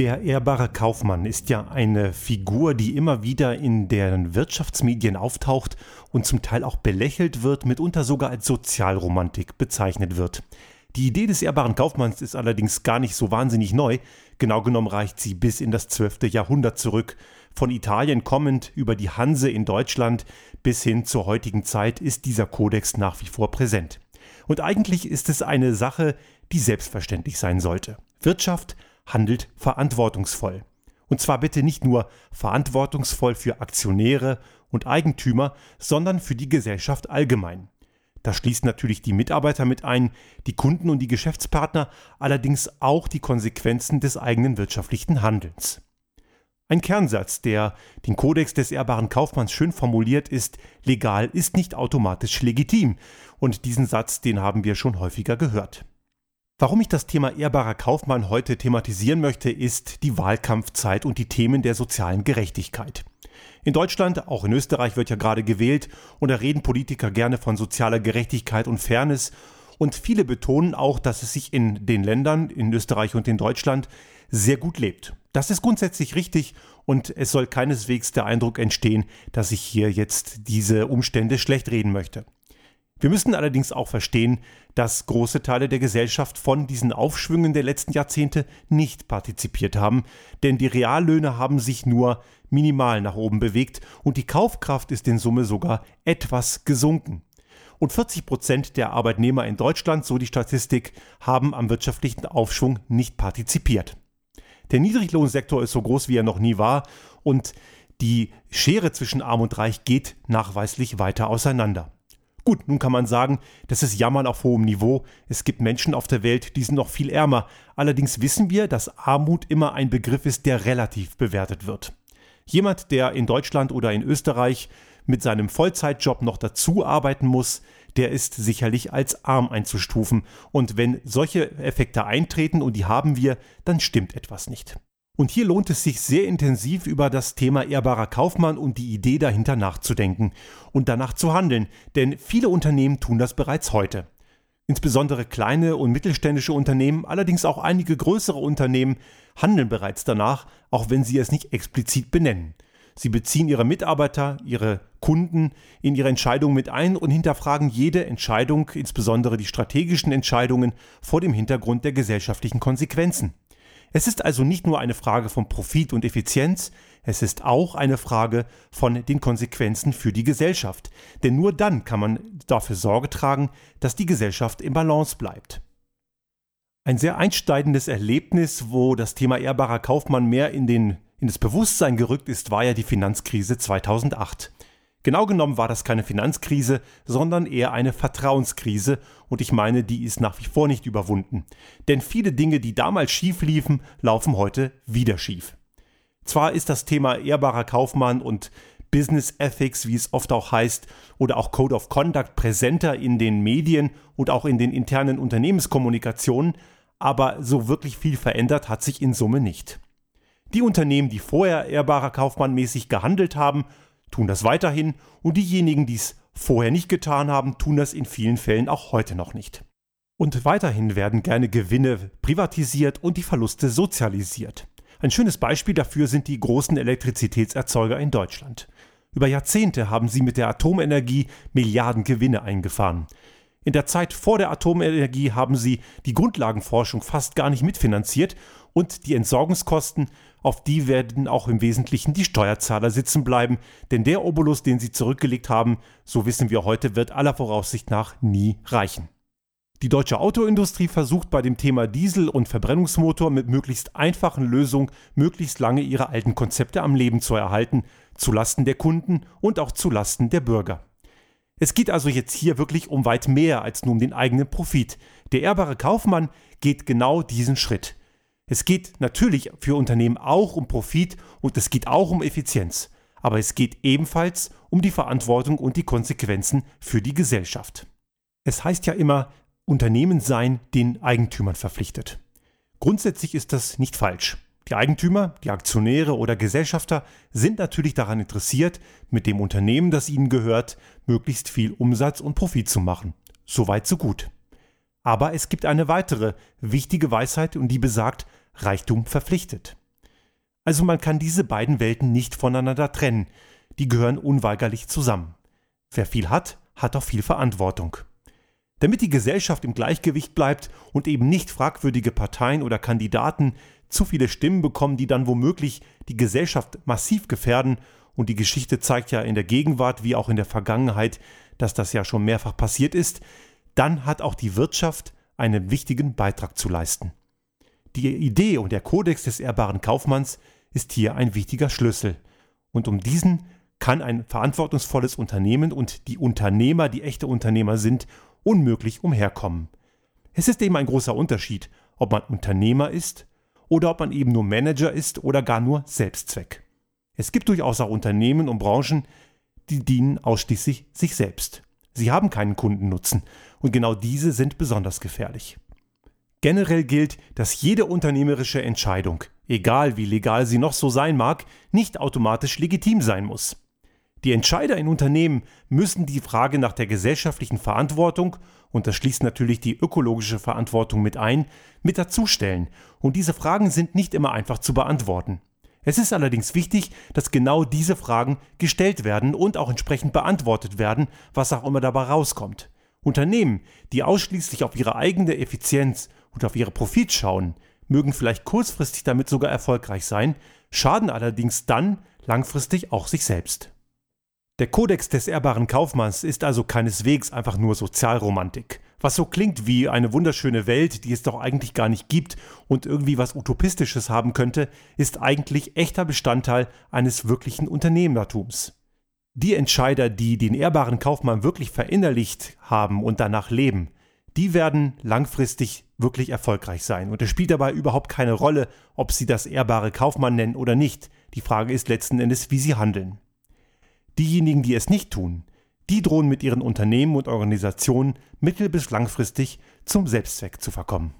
Der ehrbare Kaufmann ist ja eine Figur, die immer wieder in den Wirtschaftsmedien auftaucht und zum Teil auch belächelt wird, mitunter sogar als Sozialromantik bezeichnet wird. Die Idee des ehrbaren Kaufmanns ist allerdings gar nicht so wahnsinnig neu. Genau genommen reicht sie bis in das 12. Jahrhundert zurück. Von Italien kommend über die Hanse in Deutschland bis hin zur heutigen Zeit ist dieser Kodex nach wie vor präsent. Und eigentlich ist es eine Sache, die selbstverständlich sein sollte. Wirtschaft handelt verantwortungsvoll. Und zwar bitte nicht nur verantwortungsvoll für Aktionäre und Eigentümer, sondern für die Gesellschaft allgemein. Das schließt natürlich die Mitarbeiter mit ein, die Kunden und die Geschäftspartner, allerdings auch die Konsequenzen des eigenen wirtschaftlichen Handelns. Ein Kernsatz, der den Kodex des ehrbaren Kaufmanns schön formuliert ist, legal ist nicht automatisch legitim. Und diesen Satz, den haben wir schon häufiger gehört. Warum ich das Thema ehrbarer Kaufmann heute thematisieren möchte, ist die Wahlkampfzeit und die Themen der sozialen Gerechtigkeit. In Deutschland, auch in Österreich wird ja gerade gewählt und da reden Politiker gerne von sozialer Gerechtigkeit und Fairness und viele betonen auch, dass es sich in den Ländern, in Österreich und in Deutschland, sehr gut lebt. Das ist grundsätzlich richtig und es soll keineswegs der Eindruck entstehen, dass ich hier jetzt diese Umstände schlecht reden möchte. Wir müssen allerdings auch verstehen, dass große Teile der Gesellschaft von diesen Aufschwüngen der letzten Jahrzehnte nicht partizipiert haben, denn die Reallöhne haben sich nur minimal nach oben bewegt und die Kaufkraft ist in Summe sogar etwas gesunken. Und 40 Prozent der Arbeitnehmer in Deutschland, so die Statistik, haben am wirtschaftlichen Aufschwung nicht partizipiert. Der Niedriglohnsektor ist so groß, wie er noch nie war und die Schere zwischen Arm und Reich geht nachweislich weiter auseinander. Gut, nun kann man sagen, das ist Jammern auf hohem Niveau. Es gibt Menschen auf der Welt, die sind noch viel ärmer. Allerdings wissen wir, dass Armut immer ein Begriff ist, der relativ bewertet wird. Jemand, der in Deutschland oder in Österreich mit seinem Vollzeitjob noch dazu arbeiten muss, der ist sicherlich als arm einzustufen. Und wenn solche Effekte eintreten, und die haben wir, dann stimmt etwas nicht. Und hier lohnt es sich sehr intensiv über das Thema ehrbarer Kaufmann und die Idee dahinter nachzudenken und danach zu handeln, denn viele Unternehmen tun das bereits heute. Insbesondere kleine und mittelständische Unternehmen, allerdings auch einige größere Unternehmen handeln bereits danach, auch wenn sie es nicht explizit benennen. Sie beziehen ihre Mitarbeiter, ihre Kunden in ihre Entscheidungen mit ein und hinterfragen jede Entscheidung, insbesondere die strategischen Entscheidungen, vor dem Hintergrund der gesellschaftlichen Konsequenzen. Es ist also nicht nur eine Frage von Profit und Effizienz, es ist auch eine Frage von den Konsequenzen für die Gesellschaft. Denn nur dann kann man dafür Sorge tragen, dass die Gesellschaft im Balance bleibt. Ein sehr einsteigendes Erlebnis, wo das Thema ehrbarer Kaufmann mehr in, den, in das Bewusstsein gerückt ist, war ja die Finanzkrise 2008. Genau genommen war das keine Finanzkrise, sondern eher eine Vertrauenskrise und ich meine, die ist nach wie vor nicht überwunden. Denn viele Dinge, die damals schief liefen, laufen heute wieder schief. Zwar ist das Thema ehrbarer Kaufmann und Business Ethics, wie es oft auch heißt, oder auch Code of Conduct präsenter in den Medien und auch in den internen Unternehmenskommunikationen, aber so wirklich viel verändert hat sich in Summe nicht. Die Unternehmen, die vorher ehrbarer Kaufmann mäßig gehandelt haben, tun das weiterhin und diejenigen, die es vorher nicht getan haben, tun das in vielen Fällen auch heute noch nicht. Und weiterhin werden gerne Gewinne privatisiert und die Verluste sozialisiert. Ein schönes Beispiel dafür sind die großen Elektrizitätserzeuger in Deutschland. Über Jahrzehnte haben sie mit der Atomenergie Milliarden Gewinne eingefahren. In der Zeit vor der Atomenergie haben sie die Grundlagenforschung fast gar nicht mitfinanziert und die Entsorgungskosten, auf die werden auch im Wesentlichen die Steuerzahler sitzen bleiben, denn der Obolus, den sie zurückgelegt haben, so wissen wir heute, wird aller Voraussicht nach nie reichen. Die deutsche Autoindustrie versucht bei dem Thema Diesel und Verbrennungsmotor mit möglichst einfachen Lösungen möglichst lange ihre alten Konzepte am Leben zu erhalten, zulasten der Kunden und auch zulasten der Bürger. Es geht also jetzt hier wirklich um weit mehr als nur um den eigenen Profit. Der ehrbare Kaufmann geht genau diesen Schritt. Es geht natürlich für Unternehmen auch um Profit und es geht auch um Effizienz. Aber es geht ebenfalls um die Verantwortung und die Konsequenzen für die Gesellschaft. Es heißt ja immer, Unternehmen seien den Eigentümern verpflichtet. Grundsätzlich ist das nicht falsch. Die Eigentümer, die Aktionäre oder Gesellschafter sind natürlich daran interessiert, mit dem Unternehmen, das ihnen gehört, möglichst viel Umsatz und Profit zu machen. Soweit so gut. Aber es gibt eine weitere wichtige Weisheit und die besagt, Reichtum verpflichtet. Also man kann diese beiden Welten nicht voneinander trennen, die gehören unweigerlich zusammen. Wer viel hat, hat auch viel Verantwortung. Damit die Gesellschaft im Gleichgewicht bleibt und eben nicht fragwürdige Parteien oder Kandidaten zu viele Stimmen bekommen, die dann womöglich die Gesellschaft massiv gefährden, und die Geschichte zeigt ja in der Gegenwart wie auch in der Vergangenheit, dass das ja schon mehrfach passiert ist, dann hat auch die Wirtschaft einen wichtigen Beitrag zu leisten. Die Idee und der Kodex des ehrbaren Kaufmanns ist hier ein wichtiger Schlüssel. Und um diesen kann ein verantwortungsvolles Unternehmen und die Unternehmer, die echte Unternehmer sind, unmöglich umherkommen. Es ist eben ein großer Unterschied, ob man Unternehmer ist oder ob man eben nur Manager ist oder gar nur Selbstzweck. Es gibt durchaus auch Unternehmen und Branchen, die dienen ausschließlich sich selbst. Sie haben keinen Kundennutzen und genau diese sind besonders gefährlich. Generell gilt, dass jede unternehmerische Entscheidung, egal wie legal sie noch so sein mag, nicht automatisch legitim sein muss. Die Entscheider in Unternehmen müssen die Frage nach der gesellschaftlichen Verantwortung, und das schließt natürlich die ökologische Verantwortung mit ein, mit dazustellen, und diese Fragen sind nicht immer einfach zu beantworten. Es ist allerdings wichtig, dass genau diese Fragen gestellt werden und auch entsprechend beantwortet werden, was auch immer dabei rauskommt. Unternehmen, die ausschließlich auf ihre eigene Effizienz und auf ihre Profit schauen, mögen vielleicht kurzfristig damit sogar erfolgreich sein, schaden allerdings dann langfristig auch sich selbst. Der Kodex des ehrbaren Kaufmanns ist also keineswegs einfach nur Sozialromantik. Was so klingt wie eine wunderschöne Welt, die es doch eigentlich gar nicht gibt und irgendwie was Utopistisches haben könnte, ist eigentlich echter Bestandteil eines wirklichen Unternehmertums. Die Entscheider, die den ehrbaren Kaufmann wirklich verinnerlicht haben und danach leben, die werden langfristig wirklich erfolgreich sein. Und es spielt dabei überhaupt keine Rolle, ob sie das ehrbare Kaufmann nennen oder nicht. Die Frage ist letzten Endes, wie sie handeln. Diejenigen, die es nicht tun, die drohen mit ihren Unternehmen und Organisationen mittel- bis langfristig zum Selbstzweck zu verkommen.